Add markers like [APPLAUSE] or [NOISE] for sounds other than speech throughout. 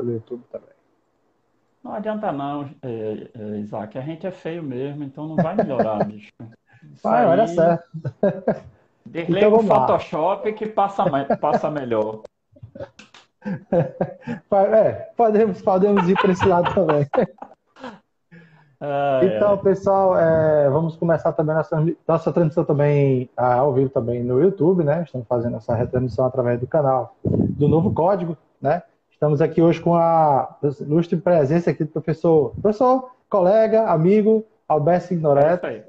pelo YouTube também. Não adianta não, é, é, Isaac. A gente é feio mesmo, então não vai melhorar, [LAUGHS] bicho. vai, olha certo. Desliga então, o Photoshop que passa, passa melhor. [LAUGHS] É, podemos, podemos ir para esse lado também. Ah, então, é. pessoal, é, vamos começar também nossa, nossa transmissão também ah, ao vivo também no YouTube, né? Estamos fazendo essa retransmissão através do canal do Novo Código, né? Estamos aqui hoje com a ilustre presença aqui do professor, professor, colega, amigo, Alberto Signoreto. É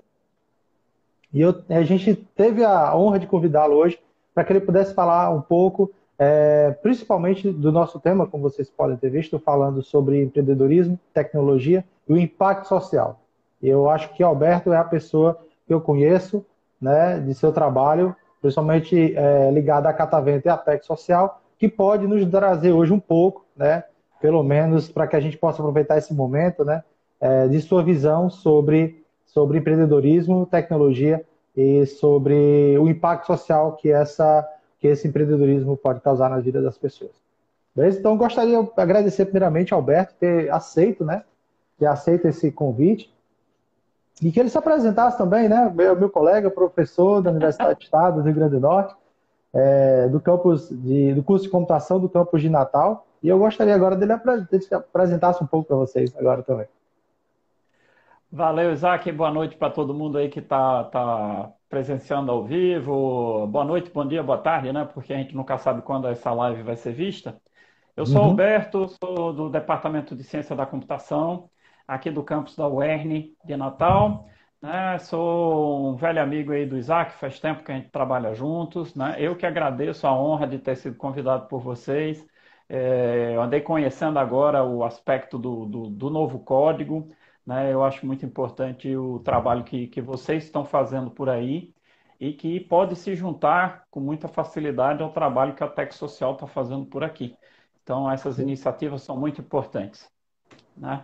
e eu, a gente teve a honra de convidá-lo hoje para que ele pudesse falar um pouco, é, principalmente do nosso tema, como vocês podem ter visto, falando sobre empreendedorismo, tecnologia e o impacto social. Eu acho que Alberto é a pessoa que eu conheço, né, de seu trabalho, principalmente é, ligado à Catavento e à Tech Social, que pode nos trazer hoje um pouco, né, pelo menos para que a gente possa aproveitar esse momento, né, é, de sua visão sobre, sobre empreendedorismo, tecnologia e sobre o impacto social que, essa, que esse empreendedorismo pode causar na vida das pessoas. Beleza? Então, gostaria de agradecer primeiramente ao Alberto ter aceito, né, ter aceito esse convite e que ele se apresentasse também, né, meu, meu colega, professor da Universidade do Estado do Rio Grande do Norte, é, do campus de, do curso de computação do campus de Natal. E eu gostaria agora dele se apresentasse um pouco para vocês agora também. Valeu, Isaac. Boa noite para todo mundo aí que está tá presenciando ao vivo. Boa noite, bom dia, boa tarde, né? Porque a gente nunca sabe quando essa live vai ser vista. Eu sou uhum. Alberto, sou do Departamento de Ciência da Computação, aqui do campus da UERN de Natal. Né? Sou um velho amigo aí do Isaac, faz tempo que a gente trabalha juntos. Né? Eu que agradeço a honra de ter sido convidado por vocês. É, eu andei conhecendo agora o aspecto do, do, do novo código. Né? Eu acho muito importante o trabalho que, que vocês estão fazendo por aí e que pode se juntar com muita facilidade ao trabalho que a Tech Social está fazendo por aqui. Então, essas iniciativas são muito importantes. Né?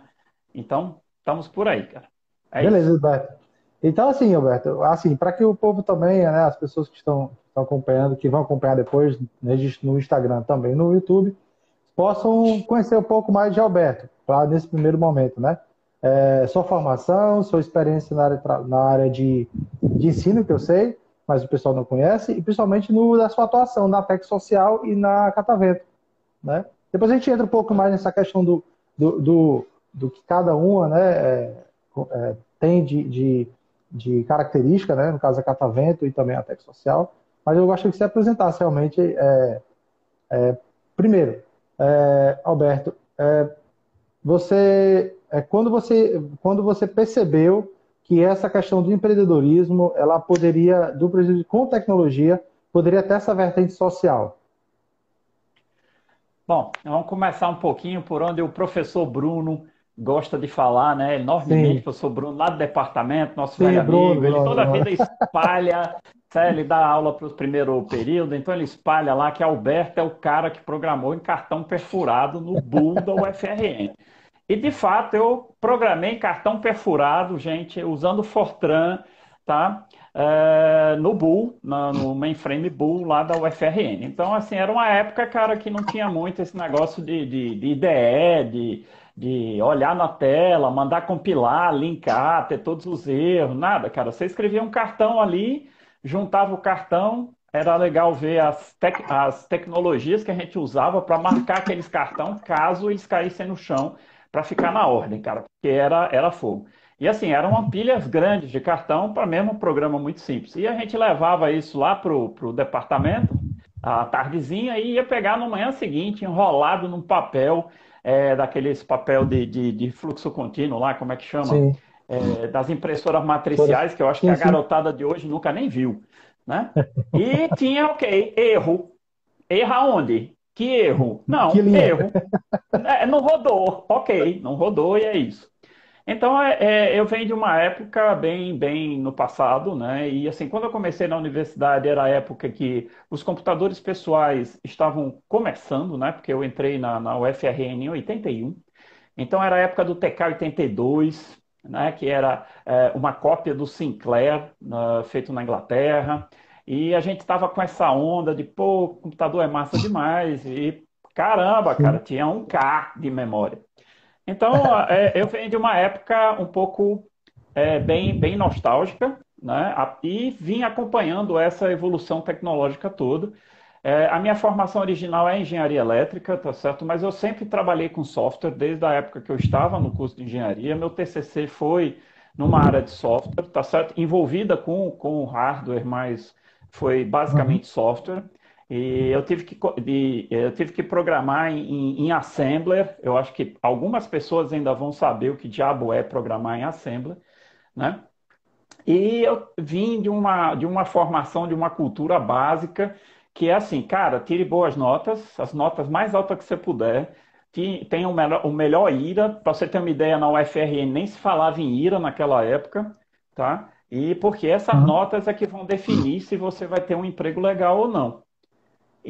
Então, estamos por aí, cara. É Beleza, Beto. Então, assim, Roberto, assim, para que o povo também, né, as pessoas que estão, estão acompanhando, que vão acompanhar depois né, no Instagram também, no YouTube, possam conhecer um pouco mais de Alberto, nesse primeiro momento, né? É, sua formação, sua experiência na área, na área de, de ensino, que eu sei, mas o pessoal não conhece, e principalmente no, da sua atuação na PEC Social e na Catavento, né? Depois a gente entra um pouco mais nessa questão do, do, do, do que cada uma né, é, é, tem de, de de característica, né? no caso a Catavento e também a Tech Social, mas eu gostaria que você apresentasse realmente, é, é, primeiro, é, Alberto, é, você, é, quando você, quando você percebeu que essa questão do empreendedorismo, ela poderia, do com tecnologia, poderia ter essa vertente social? Bom, vamos começar um pouquinho por onde o professor Bruno gosta de falar, né, enormemente, Sim. o Bruno, lá do departamento, nosso Sim, velho Bruno, amigo, ele Bruno, toda a vida [LAUGHS] espalha, ele dá aula para o primeiro período, então ele espalha lá que Alberto é o cara que programou em cartão perfurado no Bull da UFRN. E, de fato, eu programei em cartão perfurado, gente, usando Fortran, tá? É, no Bull, no mainframe Bull lá da UFRN. Então, assim, era uma época, cara, que não tinha muito esse negócio de, de, de IDE, de de olhar na tela, mandar compilar, linkar, ter todos os erros, nada, cara. Você escrevia um cartão ali, juntava o cartão, era legal ver as, tec as tecnologias que a gente usava para marcar aqueles cartões caso eles caíssem no chão para ficar na ordem, cara, porque era, era fogo. E assim, eram pilhas grandes de cartão para mesmo um programa muito simples. E a gente levava isso lá para o departamento, à tardezinha, e ia pegar no manhã seguinte, enrolado num papel é, daqueles papel de, de, de, fluxo contínuo lá, como é que chama? É, das impressoras matriciais, que eu acho que a garotada de hoje nunca nem viu. Né? E tinha, ok, erro. Erra onde? Que erro? Não, erro. É, não rodou. Ok, não rodou e é isso. Então, é, é, eu venho de uma época bem, bem no passado, né? E assim, quando eu comecei na universidade, era a época que os computadores pessoais estavam começando, né? Porque eu entrei na, na UFRN em 81. Então, era a época do TK-82, né? Que era é, uma cópia do Sinclair, feito na Inglaterra. E a gente estava com essa onda de, pô, computador é massa demais. E Caramba, cara, tinha um K de memória. Então, é, eu venho de uma época um pouco é, bem, bem nostálgica, né? E vim acompanhando essa evolução tecnológica toda. É, a minha formação original é engenharia elétrica, tá certo? Mas eu sempre trabalhei com software desde a época que eu estava no curso de engenharia. Meu TCC foi numa área de software, tá certo? Envolvida com, com hardware, mas foi basicamente uhum. software. E eu tive que, eu tive que programar em, em, Assembler. Eu acho que algumas pessoas ainda vão saber o que diabo é programar em Assembler, né? E eu vim de uma, de uma formação, de uma cultura básica, que é assim, cara, tire boas notas, as notas mais altas que você puder, tenha o melhor, o melhor IRA, para você ter uma ideia, na UFRN nem se falava em IRA naquela época, tá? E porque essas uhum. notas é que vão definir se você vai ter um emprego legal ou não.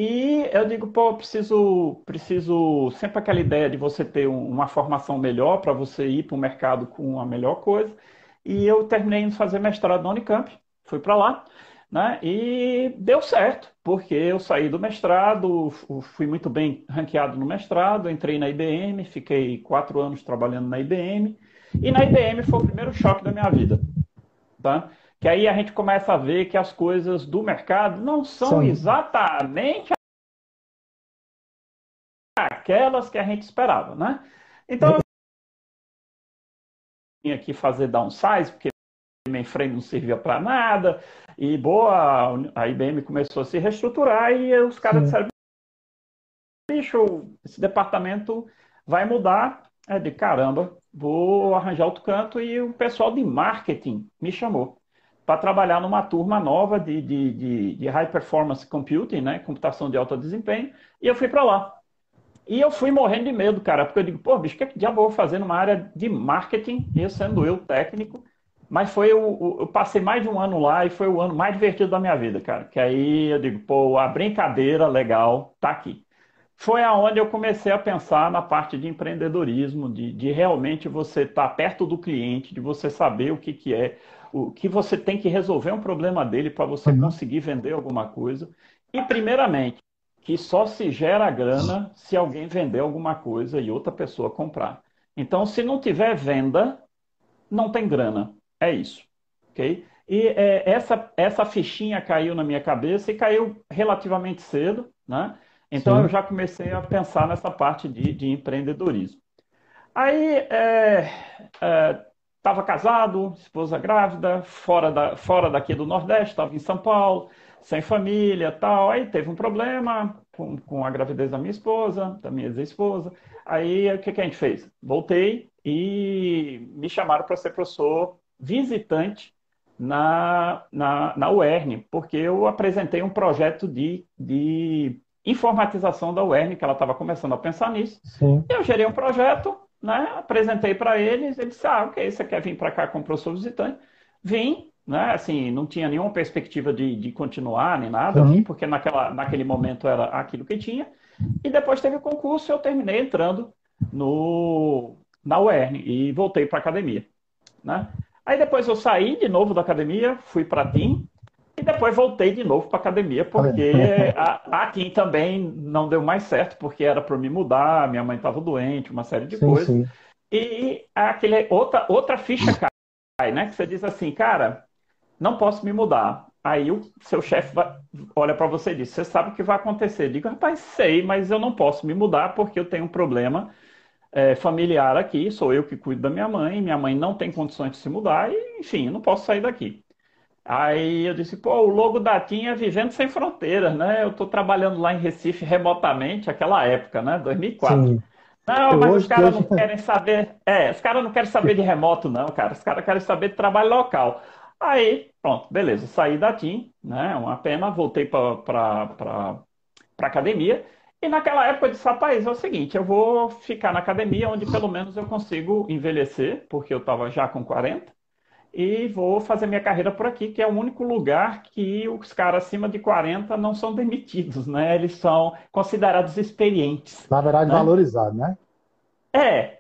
E eu digo, pô, preciso, preciso sempre aquela ideia de você ter uma formação melhor para você ir para o mercado com a melhor coisa. E eu terminei indo fazer mestrado na Unicamp, fui para lá, né? E deu certo, porque eu saí do mestrado, fui muito bem ranqueado no mestrado, entrei na IBM, fiquei quatro anos trabalhando na IBM, e na IBM foi o primeiro choque da minha vida, tá? Que aí a gente começa a ver que as coisas do mercado não são Sim. exatamente aquelas que a gente esperava, né? Então, eu tinha que fazer downsize, porque mainframe não servia para nada, e boa, a IBM começou a se reestruturar e os caras Sim. disseram, bicho, esse departamento vai mudar. É de caramba, vou arranjar outro canto e o pessoal de marketing me chamou para trabalhar numa turma nova de, de, de, de, High Performance Computing, né, computação de alto desempenho, e eu fui para lá. E eu fui morrendo de medo, cara, porque eu digo, pô, bicho, o que, é que diabo eu vou fazer numa área de marketing, eu sendo eu técnico, mas foi o, eu passei mais de um ano lá e foi o ano mais divertido da minha vida, cara. Que aí eu digo, pô, a brincadeira legal tá aqui. Foi aonde eu comecei a pensar na parte de empreendedorismo, de, de realmente você estar tá perto do cliente, de você saber o que, que é, o que você tem que resolver um problema dele para você uhum. conseguir vender alguma coisa. E primeiramente, que só se gera grana se alguém vender alguma coisa e outra pessoa comprar. Então, se não tiver venda, não tem grana. É isso. Ok? E é, essa, essa fichinha caiu na minha cabeça e caiu relativamente cedo, né? Então Sim. eu já comecei a pensar nessa parte de, de empreendedorismo. Aí estava é, é, casado, esposa grávida, fora, da, fora daqui do Nordeste, estava em São Paulo, sem família tal. Aí teve um problema com, com a gravidez da minha esposa, da minha ex-esposa. Aí o que, que a gente fez? Voltei e me chamaram para ser professor visitante na, na, na UERN, porque eu apresentei um projeto de, de informatização da UERN, que ela estava começando a pensar nisso. Sim. Eu gerei um projeto, né, apresentei para eles, eles disseram, ah, ok, você quer vir para cá como professor visitante? Vim, né? Assim, não tinha nenhuma perspectiva de, de continuar nem nada, uhum. porque naquela, naquele momento era aquilo que tinha. E depois teve o concurso, eu terminei entrando no na UERN e voltei para a academia, né? Aí depois eu saí de novo da academia, fui para a TIM e depois voltei de novo para a academia porque [LAUGHS] a, a TIM também não deu mais certo porque era para me mudar, minha mãe estava doente, uma série de sim, coisas. Sim. E aquele outra outra ficha cai, né? Que você diz assim, cara, não posso me mudar. Aí o seu chefe olha para você e diz: Você sabe o que vai acontecer? Eu digo, rapaz, sei, mas eu não posso me mudar porque eu tenho um problema é, familiar aqui. Sou eu que cuido da minha mãe, minha mãe não tem condições de se mudar, e enfim, eu não posso sair daqui. Aí eu disse: Pô, o logo da TIM é Vivendo Sem Fronteiras, né? Eu estou trabalhando lá em Recife remotamente, aquela época, né? 2004. Sim. Não, mas hoje, os caras hoje... não querem [LAUGHS] saber. É, os caras não querem saber de remoto, não, cara. Os caras querem saber de trabalho local. Aí, pronto, beleza, saí da TIM, né? Uma pena, voltei para a academia. E naquela época eu disse, rapaz, é o seguinte, eu vou ficar na academia onde pelo menos eu consigo envelhecer, porque eu estava já com 40, e vou fazer minha carreira por aqui, que é o único lugar que os caras acima de 40 não são demitidos, né? Eles são considerados experientes. Na verdade, né? valorizados, né? É,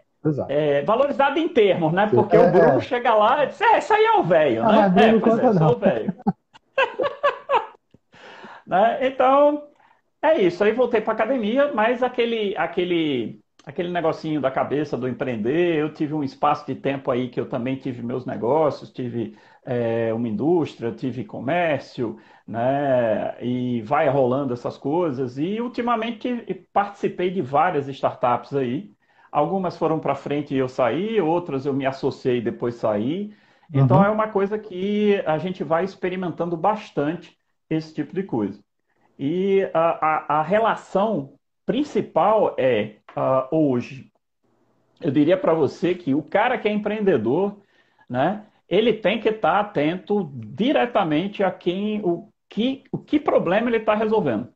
é, valorizado em termos, né? Porque é, o Bruno é. chega lá e diz, é, isso aí é o velho, ah, né? É, pois é, sou o velho. [LAUGHS] né? Então, É isso, aí voltei para academia, mas aquele, aquele, aquele negocinho da cabeça do empreender, eu tive um espaço de tempo aí que eu também tive meus negócios, tive é, uma indústria, tive comércio, né? E vai rolando essas coisas. E ultimamente participei de várias startups aí. Algumas foram para frente e eu saí, outras eu me associei e depois saí. Então uhum. é uma coisa que a gente vai experimentando bastante esse tipo de coisa. E a, a, a relação principal é uh, hoje, eu diria para você que o cara que é empreendedor, né, ele tem que estar tá atento diretamente a quem, o que, o que problema ele está resolvendo.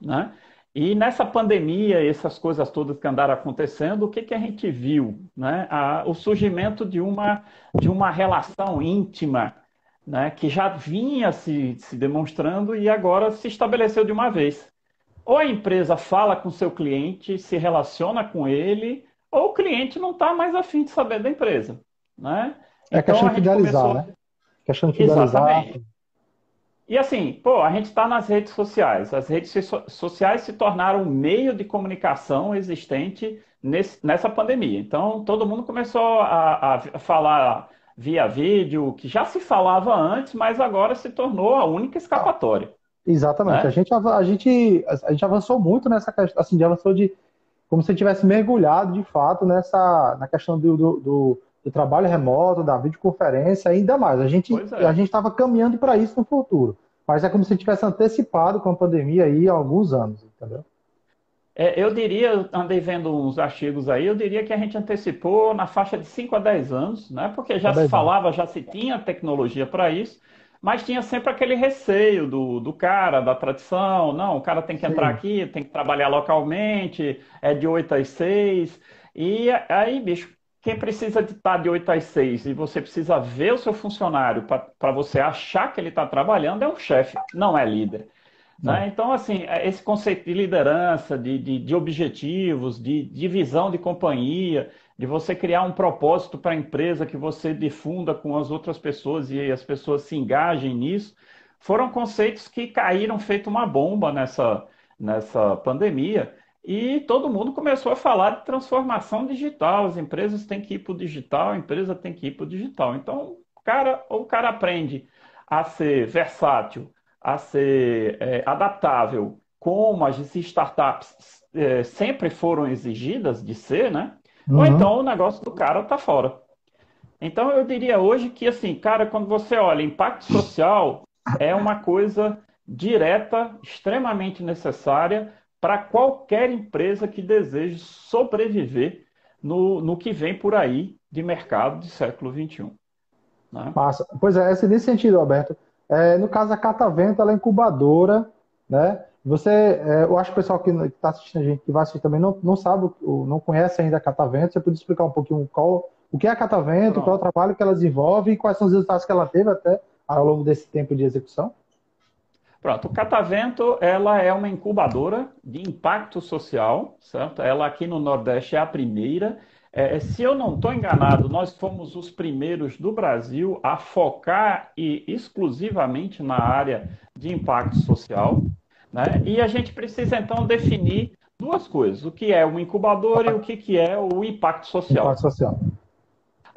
Né? E nessa pandemia, essas coisas todas que andaram acontecendo, o que, que a gente viu? Né? A, o surgimento de uma, de uma relação íntima né? que já vinha se, se demonstrando e agora se estabeleceu de uma vez. Ou a empresa fala com seu cliente, se relaciona com ele, ou o cliente não está mais afim de saber da empresa. Né? É então, questão de fidelizar, começou... né? Questão de fidelizar. Exatamente. E assim, pô, a gente está nas redes sociais. As redes sociais se tornaram um meio de comunicação existente nesse, nessa pandemia. Então, todo mundo começou a, a, falar via vídeo, que já se falava antes, mas agora se tornou a única escapatória. Exatamente. Né? A, gente, a, gente, a gente avançou muito nessa questão, assim, avançou de como se tivesse mergulhado de fato nessa na questão do, do, do do trabalho remoto, da videoconferência, ainda mais. A gente é. a gente estava caminhando para isso no futuro, mas é como se tivesse antecipado com a pandemia aí há alguns anos, entendeu? É, eu diria, andei vendo uns artigos aí, eu diria que a gente antecipou na faixa de 5 a 10 anos, né? Porque já se falava, já se tinha tecnologia para isso, mas tinha sempre aquele receio do, do cara, da tradição, não, o cara tem que entrar Sim. aqui, tem que trabalhar localmente, é de 8 às 6. E aí, bicho, quem precisa de estar de 8 às 6 e você precisa ver o seu funcionário para você achar que ele está trabalhando é um chefe, não é líder. Né? Então, assim, é, esse conceito de liderança, de, de, de objetivos, de, de visão de companhia, de você criar um propósito para a empresa que você difunda com as outras pessoas e as pessoas se engajem nisso, foram conceitos que caíram feito uma bomba nessa, nessa pandemia e todo mundo começou a falar de transformação digital. As empresas têm que ir para o digital, a empresa tem que ir para o digital. Então, o cara, o cara aprende a ser versátil, a ser é, adaptável, como as startups é, sempre foram exigidas de ser, né? Uhum. Ou então o negócio do cara está fora. Então eu diria hoje que, assim, cara, quando você olha impacto social, é uma coisa direta, extremamente necessária, para qualquer empresa que deseje sobreviver no, no que vem por aí de mercado de século XXI. Né? Massa. Pois é, esse, nesse sentido, Alberto. É, no caso, a Catavento, ela é incubadora, né? Você, é, eu acho que o pessoal que está assistindo a gente, que vai assistir também, não, não sabe, não conhece ainda a Catavento. Você pode explicar um pouquinho qual, o que é a Catavento, Pronto. qual é o trabalho que ela desenvolve e quais são os resultados que ela teve até ao longo desse tempo de execução? Pronto, o Catavento, ela é uma incubadora de impacto social, certo? Ela aqui no Nordeste é a primeira. É, se eu não estou enganado, nós fomos os primeiros do Brasil a focar e exclusivamente na área de impacto social. Né? E a gente precisa então definir duas coisas: o que é o incubador e o que, que é o impacto social. Impacto social.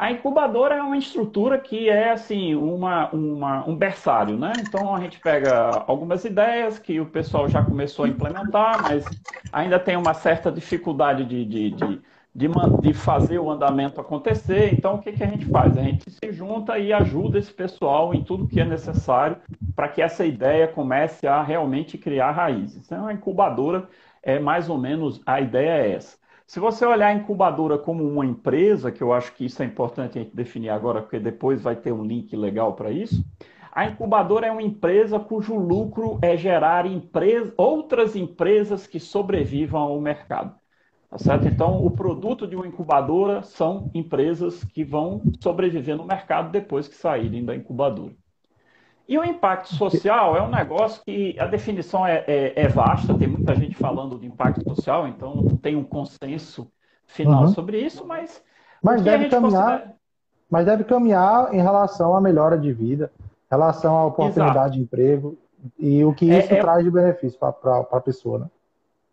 A incubadora é uma estrutura que é assim uma, uma, um berçário, né? Então a gente pega algumas ideias que o pessoal já começou a implementar, mas ainda tem uma certa dificuldade de, de, de, de, de fazer o andamento acontecer. Então o que, que a gente faz? A gente se junta e ajuda esse pessoal em tudo que é necessário para que essa ideia comece a realmente criar raízes. Então a incubadora é mais ou menos a ideia é essa. Se você olhar a incubadora como uma empresa, que eu acho que isso é importante a gente definir agora, porque depois vai ter um link legal para isso. A incubadora é uma empresa cujo lucro é gerar empresa, outras empresas que sobrevivam ao mercado. Tá certo? Então, o produto de uma incubadora são empresas que vão sobreviver no mercado depois que saírem da incubadora. E o impacto social é um negócio que a definição é, é, é, vasta, tem muita gente falando de impacto social, então não tem um consenso final uhum. sobre isso, mas. Mas deve caminhar. Considera... Mas deve caminhar em relação à melhora de vida, relação à oportunidade Exato. de emprego. e o que é, isso é, traz de benefício para a pessoa, né?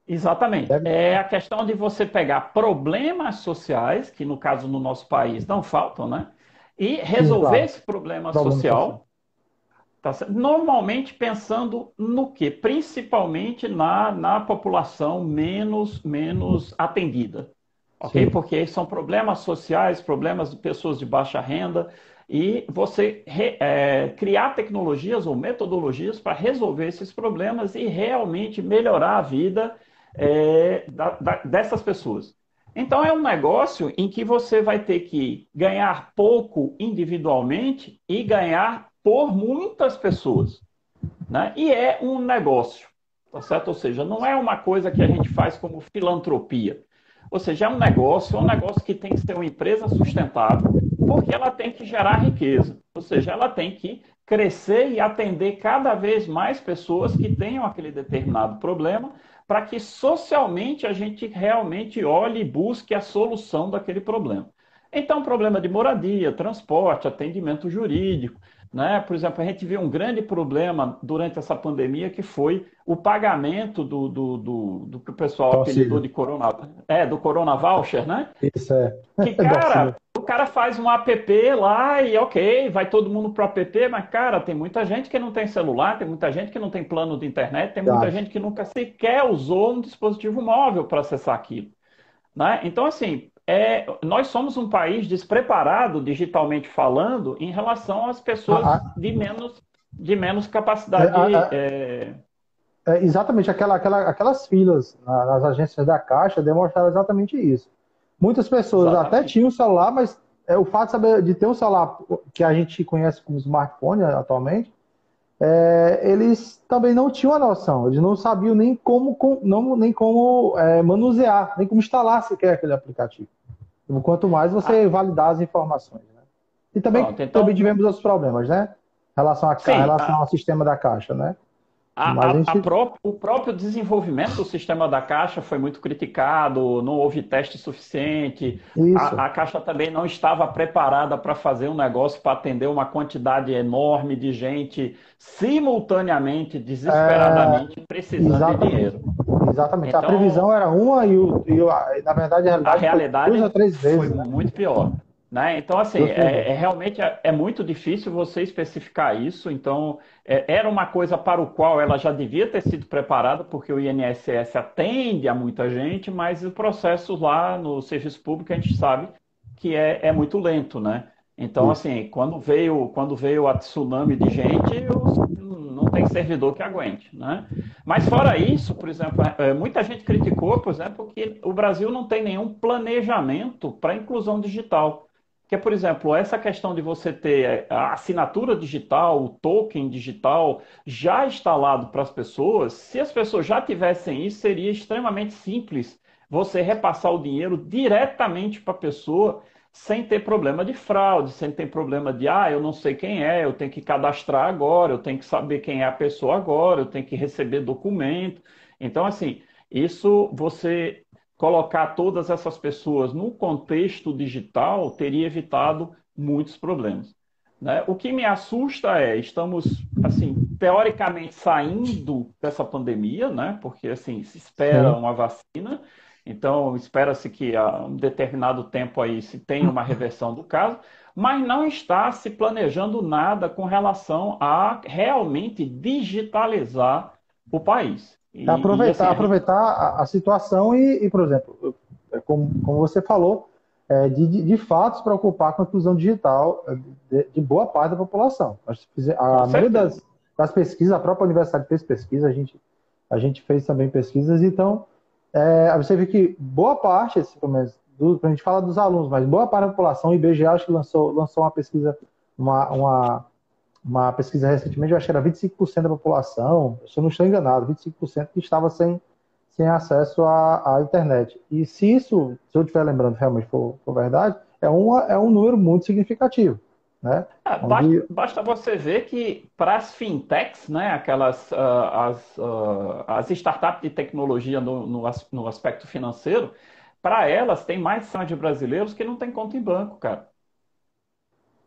Exatamente. Deve... É a questão de você pegar problemas sociais, que no caso no nosso país não faltam, né? E resolver claro. esse problema, problema social. Tá Normalmente pensando no quê? Principalmente na, na população menos, menos atendida. Ok? Sim. Porque são problemas sociais, problemas de pessoas de baixa renda, e você re, é, criar tecnologias ou metodologias para resolver esses problemas e realmente melhorar a vida é, da, da, dessas pessoas. Então, é um negócio em que você vai ter que ganhar pouco individualmente e ganhar por muitas pessoas. Né? E é um negócio, tá certo? Ou seja, não é uma coisa que a gente faz como filantropia. Ou seja, é um negócio, é um negócio que tem que ser uma empresa sustentável, porque ela tem que gerar riqueza. Ou seja, ela tem que crescer e atender cada vez mais pessoas que tenham aquele determinado problema para que socialmente a gente realmente olhe e busque a solução daquele problema. Então, problema de moradia, transporte, atendimento jurídico, né? Por exemplo, a gente viu um grande problema durante essa pandemia que foi o pagamento do, do, do, do que o pessoal apelidou de corona, é, do corona voucher, né? Isso é. Que, [LAUGHS] cara, o cara faz um app lá e ok, vai todo mundo pro app, mas, cara, tem muita gente que não tem celular, tem muita gente que não tem plano de internet, tem muita gente que nunca sequer usou um dispositivo móvel para acessar aquilo. Né? Então, assim, é, nós somos um país despreparado, digitalmente falando, em relação às pessoas ah, ah. de, menos, de menos capacidade. É, ah, é, é, exatamente, aquela, aquela, aquelas filas nas agências da Caixa demonstraram exatamente isso. Muitas pessoas exatamente. até tinham celular, mas é, o fato de, saber, de ter um celular que a gente conhece como smartphone atualmente, é, eles também não tinham a noção, eles não sabiam nem como, com, não, nem como é, manusear, nem como instalar sequer aquele aplicativo. Quanto mais você ah. validar as informações. Né? E também, Pronto, então... também tivemos outros problemas, né? Em relação, a, Sim, relação a... ao sistema da caixa, né? A, a, gente... a pró o próprio desenvolvimento do sistema da Caixa foi muito criticado, não houve teste suficiente. A, a, Caixa também não estava preparada para fazer um negócio para atender uma quantidade enorme de gente simultaneamente, desesperadamente, é... precisando Exatamente. de dinheiro. Exatamente. Então, a previsão era uma e, o, e na verdade a realidade, a realidade foi duas ou três vezes. Foi né? muito pior. Né? Então, assim, é, é, realmente é, é, muito difícil você especificar isso. Então, é, era uma coisa para o qual ela já devia ter sido preparada, porque o INSS atende a muita gente, mas o processo lá no serviço público a gente sabe que é, é muito lento, né? Então, assim, quando veio, quando veio a tsunami de gente, não tem servidor que aguente, né? Mas fora isso, por exemplo, é, muita gente criticou, por exemplo, que o Brasil não tem nenhum planejamento para inclusão digital. Que é, por exemplo, essa questão de você ter a assinatura digital, o token digital já instalado para as pessoas, se as pessoas já tivessem isso, seria extremamente simples você repassar o dinheiro diretamente para a pessoa sem ter problema de fraude, sem ter problema de, ah, eu não sei quem é, eu tenho que cadastrar agora, eu tenho que saber quem é a pessoa agora, eu tenho que receber documento. Então, assim, isso você colocar todas essas pessoas no contexto digital teria evitado muitos problemas. Né? O que me assusta é, estamos, assim, teoricamente saindo dessa pandemia, né? porque, assim, se espera uma vacina, então espera-se que a um determinado tempo aí se tenha uma reversão do caso, mas não está se planejando nada com relação a realmente digitalizar o país. E, aproveitar, e assim, aproveitar a, a situação e, e, por exemplo, é como, como você falou, é, de, de, de, fato se preocupar com a inclusão digital é, de, de boa parte da população. A maioria das, das, pesquisas, a própria universidade fez pesquisa, a gente, a gente fez também pesquisas, então é, você vê que boa parte, pelo menos, do, a gente fala dos alunos, mas boa parte da população, o IBGE acho que lançou, lançou uma pesquisa, uma, uma uma pesquisa recentemente, eu acho que era 25% da população, se eu não estou enganado, 25% que estava sem, sem acesso à, à, internet. E se isso, se eu estiver lembrando realmente for, for verdade, é, uma, é um número muito significativo. Né? Onde... basta, basta, você ver que para as fintechs, né, aquelas uh, as, uh, as startups de tecnologia no, no, no aspecto financeiro, para elas tem mais de brasileiros que não tem conta em banco, cara.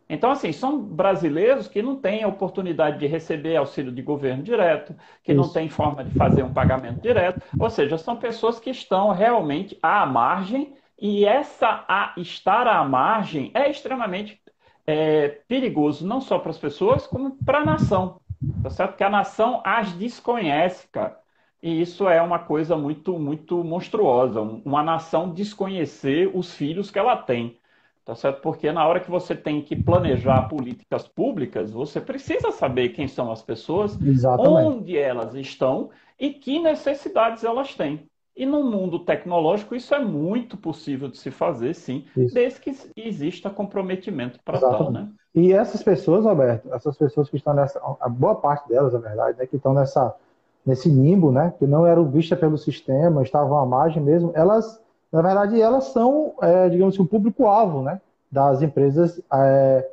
Então, assim, são brasileiros que não têm a oportunidade de receber auxílio de governo direto, que Isso. não têm forma de fazer um pagamento direto, ou seja, são pessoas que estão realmente à margem, e essa a estar à margem é extremamente é, perigoso, não só para as pessoas, como para a nação, tá certo? Porque a nação as desconhece, cara. E isso é uma coisa muito, muito monstruosa, uma nação desconhecer os filhos que ela tem. Tá certo? Porque na hora que você tem que planejar políticas públicas, você precisa saber quem são as pessoas, Exatamente. onde elas estão e que necessidades elas têm. E no mundo tecnológico isso é muito possível de se fazer, sim, isso. desde que exista comprometimento para tal, né? E essas pessoas, Alberto, essas pessoas que estão nessa, a boa parte delas, na verdade, né, que estão nessa nesse limbo, né, que não eram vistas pelo sistema, estavam à margem mesmo, elas na verdade, elas são, é, digamos assim, o público-alvo né, das empresas é,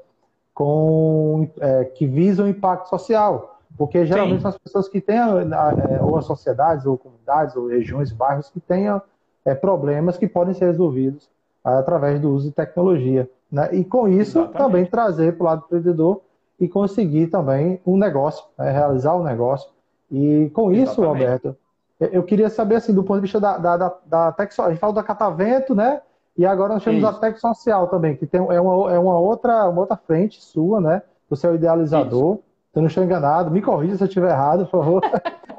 com, é, que visam impacto social. Porque geralmente Sim. são as pessoas que têm, é, ou as sociedades, ou comunidades, ou regiões, bairros que tenham é, problemas que podem ser resolvidos é, através do uso de tecnologia. Né? E com isso Exatamente. também trazer para o lado do empreendedor e conseguir também um negócio, né? realizar um negócio. E com isso, Exatamente. Roberto, eu queria saber, assim, do ponto de vista da, da, da, da tech, a gente fala da catavento, né? E agora nós temos Isso. a tech social também, que tem, é, uma, é uma, outra, uma outra frente sua, né? Você é o idealizador. Isso. Eu não estou enganado. Me corrija se eu estiver errado, por favor.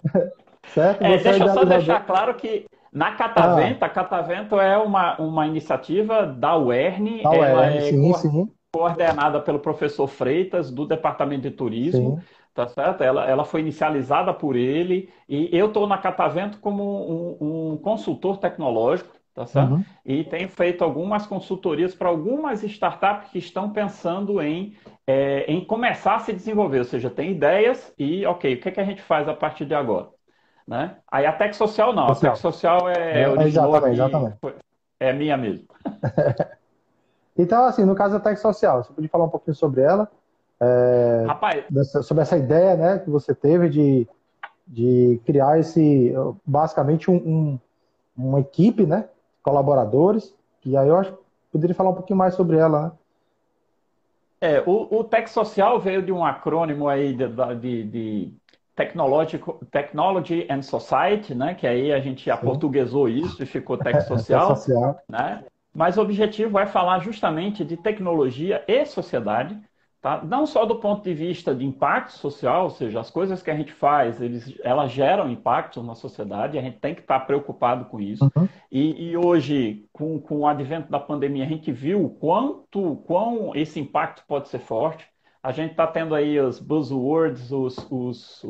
[LAUGHS] certo? É, deixa eu só deixar claro que na Catavento, ah. a Catavento é uma, uma iniciativa da UERN. Da UERN, ela é sim, sim. coordenada pelo professor Freitas, do Departamento de Turismo. Sim tá certo? Ela, ela foi inicializada por ele e eu estou na Catavento como um, um, consultor tecnológico, tá certo? Uhum. E tenho feito algumas consultorias para algumas startups que estão pensando em, é, em começar a se desenvolver, ou seja, tem ideias e, ok, o que, é que a gente faz a partir de agora? Né? Aí a Tech Social não, social. a Tech Social é, é exatamente, exatamente. é minha mesmo. [LAUGHS] então, assim, no caso da Tech Social, você pode falar um pouquinho sobre ela? É, Rapaz. Dessa, sobre essa ideia né, que você teve de, de criar esse basicamente um, um, uma equipe, né? Colaboradores. E aí eu acho que poderia falar um pouquinho mais sobre ela, né? É, o, o Tech Social veio de um acrônimo aí de, de, de Technology, Technology and Society, né? Que aí a gente aportuguesou isso e ficou [LAUGHS] Tech Social, social. né? Mas o objetivo é falar justamente de tecnologia e sociedade, Tá? Não só do ponto de vista de impacto social, ou seja, as coisas que a gente faz, eles, elas geram impacto na sociedade, a gente tem que estar preocupado com isso. Uhum. E, e, hoje, com, com o advento da pandemia, a gente viu o quanto quão esse impacto pode ser forte. A gente está tendo aí os buzzwords, os, os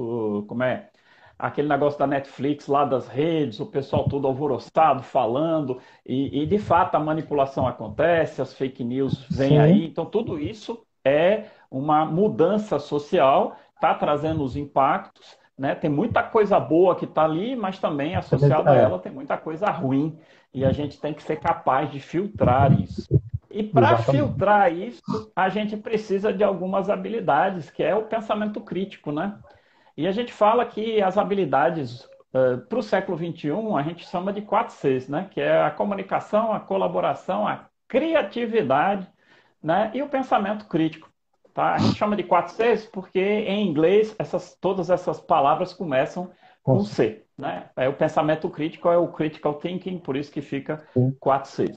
como é? aquele negócio da Netflix lá das redes, o pessoal todo alvoroçado falando, e, e de fato a manipulação acontece, as fake news vêm Sim. aí, então tudo isso é uma mudança social, está trazendo os impactos, né? Tem muita coisa boa que está ali, mas também associada a ela tem muita coisa ruim. E a gente tem que ser capaz de filtrar isso. E para filtrar isso, a gente precisa de algumas habilidades, que é o pensamento crítico, né? E a gente fala que as habilidades uh, para o século XXI a gente chama de 4 Cs, né? Que é a comunicação, a colaboração, a criatividade né? e o pensamento crítico. Tá? A gente chama de 4Cs porque em inglês essas, todas essas palavras começam com C. Né? É, o pensamento crítico é o critical thinking, por isso que fica 4Cs.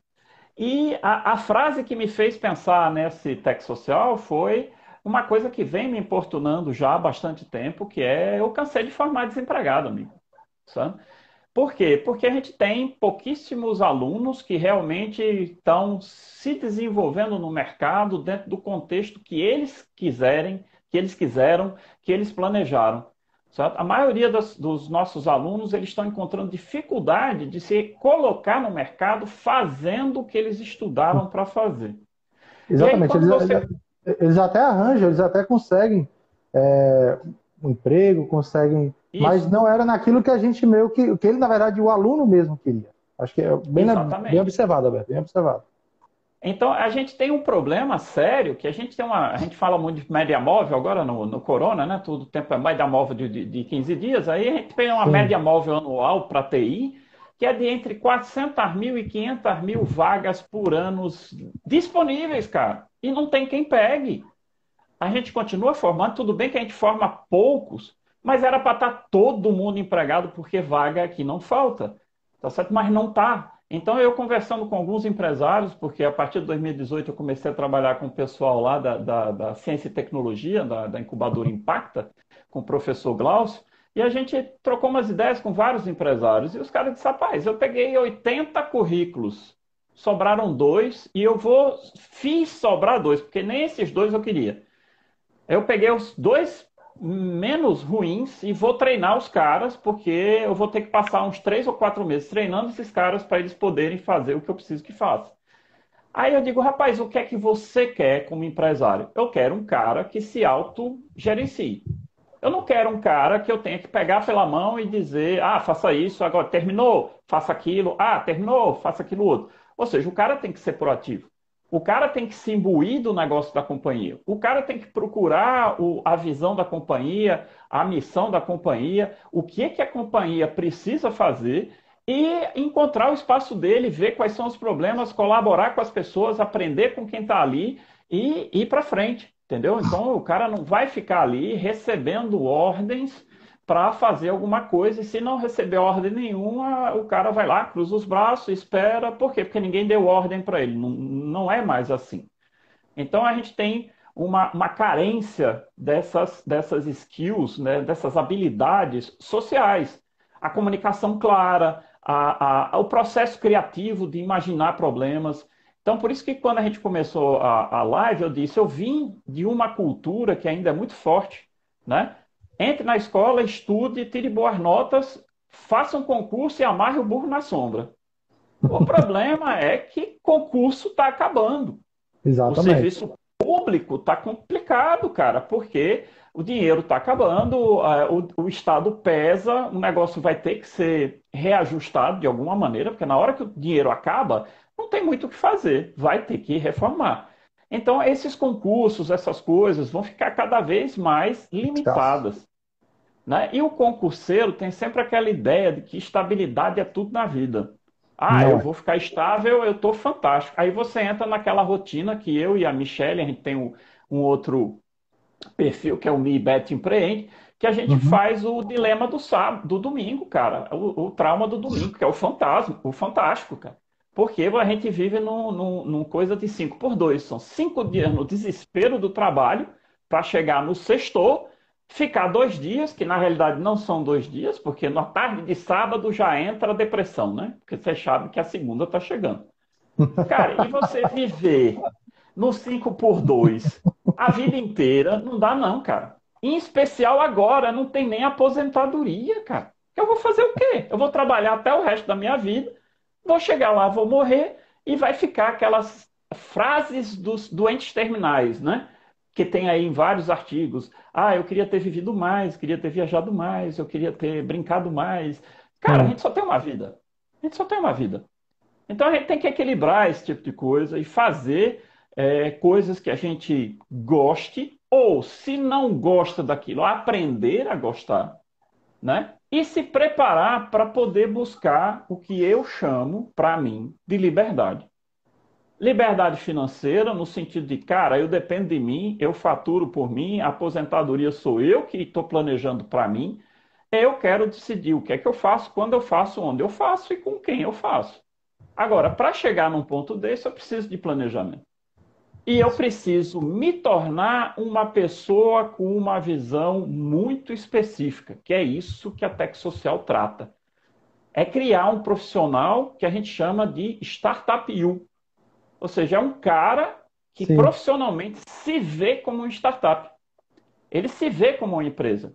E a, a frase que me fez pensar nesse tech social foi uma coisa que vem me importunando já há bastante tempo, que é eu cansei de formar desempregado, amigo. Sabe? Por quê? Porque a gente tem pouquíssimos alunos que realmente estão se desenvolvendo no mercado dentro do contexto que eles quiserem, que eles quiseram, que eles planejaram. Certo? A maioria das, dos nossos alunos eles estão encontrando dificuldade de se colocar no mercado fazendo o que eles estudaram para fazer. Exatamente. Aí, eles, você... eles, até arranjam, eles até conseguem é, um emprego, conseguem isso. Mas não era naquilo que a gente meio que, que ele, na verdade, o aluno mesmo queria. Acho que é bem, bem observado, Alberto, bem observado. Então, a gente tem um problema sério, que a gente tem uma. A gente fala muito de média móvel agora no, no Corona, né? Todo tempo é média móvel de, de, de 15 dias, aí a gente tem uma Sim. média móvel anual para TI, que é de entre 400 mil e 500 mil vagas por ano disponíveis, cara. E não tem quem pegue. A gente continua formando, tudo bem que a gente forma poucos, mas era para estar tá todo mundo empregado, porque vaga aqui não falta. Tá certo? Mas não está. Então, eu conversando com alguns empresários, porque a partir de 2018 eu comecei a trabalhar com o pessoal lá da, da, da Ciência e Tecnologia, da, da incubadora Impacta, com o professor Glaucio, e a gente trocou umas ideias com vários empresários. E os caras disseram, rapaz, eu peguei 80 currículos, sobraram dois, e eu vou. Fiz sobrar dois, porque nem esses dois eu queria. Eu peguei os dois menos ruins e vou treinar os caras, porque eu vou ter que passar uns três ou quatro meses treinando esses caras para eles poderem fazer o que eu preciso que façam. Aí eu digo, rapaz, o que é que você quer como empresário? Eu quero um cara que se autogerencie. Eu não quero um cara que eu tenha que pegar pela mão e dizer, ah, faça isso, agora terminou, faça aquilo, ah, terminou, faça aquilo outro. Ou seja, o cara tem que ser proativo. O cara tem que se imbuir do negócio da companhia. O cara tem que procurar o, a visão da companhia, a missão da companhia, o que, é que a companhia precisa fazer e encontrar o espaço dele, ver quais são os problemas, colaborar com as pessoas, aprender com quem está ali e ir para frente. Entendeu? Então o cara não vai ficar ali recebendo ordens para fazer alguma coisa, e se não receber ordem nenhuma, o cara vai lá, cruza os braços, espera. Por quê? Porque ninguém deu ordem para ele. Não, não é mais assim. Então a gente tem uma, uma carência dessas, dessas skills, né, dessas habilidades sociais. A comunicação clara, a, a, o processo criativo de imaginar problemas. Então, por isso que quando a gente começou a, a live, eu disse, eu vim de uma cultura que ainda é muito forte, né? Entre na escola, estude, tire boas notas, faça um concurso e amarre o burro na sombra. O [LAUGHS] problema é que concurso está acabando. Exatamente. O serviço público está complicado, cara, porque o dinheiro está acabando, o, o, Estado pesa, o negócio vai ter que ser reajustado de alguma maneira, porque na hora que o dinheiro acaba, não tem muito o que fazer, vai ter que reformar. Então, esses concursos, essas coisas, vão ficar cada vez mais limitadas. Né? E o concurseiro tem sempre aquela ideia de que estabilidade é tudo na vida. Ah, Não. eu vou ficar estável, eu estou fantástico. Aí você entra naquela rotina que eu e a Michelle, a gente tem um, um outro perfil que é o Mi Bet Empreende, que a gente uhum. faz o dilema do sábado, do domingo, cara. O, o, trauma do domingo, que é o fantasma, o fantástico, cara. Porque a gente vive num, coisa de 5 por 2. São cinco dias no desespero do trabalho para chegar no sextor, ficar dois dias, que na realidade não são dois dias, porque na tarde de sábado já entra a depressão, né? Porque você sabe que a segunda está chegando. Cara, e você viver no 5 por 2 a vida inteira, não dá não, cara. Em especial agora, não tem nem aposentadoria, cara. Eu vou fazer o quê? Eu vou trabalhar até o resto da minha vida Vou chegar lá, vou morrer e vai ficar aquelas frases dos doentes terminais, né? Que tem aí em vários artigos. Ah, eu queria ter vivido mais, queria ter viajado mais, eu queria ter brincado mais. Cara, a gente só tem uma vida. A gente só tem uma vida. Então a gente tem que equilibrar esse tipo de coisa e fazer é, coisas que a gente goste, ou se não gosta daquilo, aprender a gostar, né? E se preparar para poder buscar o que eu chamo, para mim, de liberdade. Liberdade financeira, no sentido de, cara, eu dependo de mim, eu faturo por mim, a aposentadoria sou eu que estou planejando para mim, eu quero decidir o que é que eu faço, quando eu faço, onde eu faço e com quem eu faço. Agora, para chegar num ponto desse, eu preciso de planejamento. E eu preciso me tornar uma pessoa com uma visão muito específica, que é isso que a Tech Social trata. É criar um profissional que a gente chama de Startup U. Ou seja, é um cara que Sim. profissionalmente se vê como um startup. Ele se vê como uma empresa.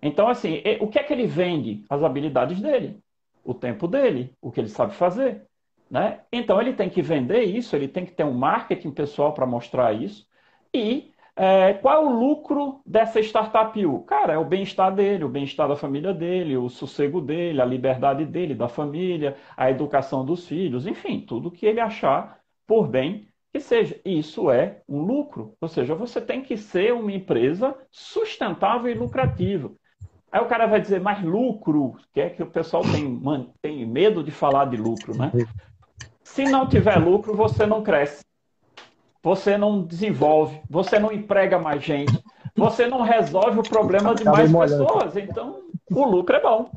Então, assim, o que é que ele vende? As habilidades dele, o tempo dele, o que ele sabe fazer. Né? Então ele tem que vender isso, ele tem que ter um marketing pessoal para mostrar isso. E é, qual é o lucro dessa startup U? Cara, é o bem-estar dele, o bem-estar da família dele, o sossego dele, a liberdade dele, da família, a educação dos filhos, enfim, tudo que ele achar por bem que seja. Isso é um lucro. Ou seja, você tem que ser uma empresa sustentável e lucrativa. Aí o cara vai dizer, mas lucro, que é que o pessoal tem, tem medo de falar de lucro, né? Se não tiver lucro, você não cresce. Você não desenvolve, você não emprega mais gente, você não resolve o problema de mais pessoas. Então, o lucro é bom.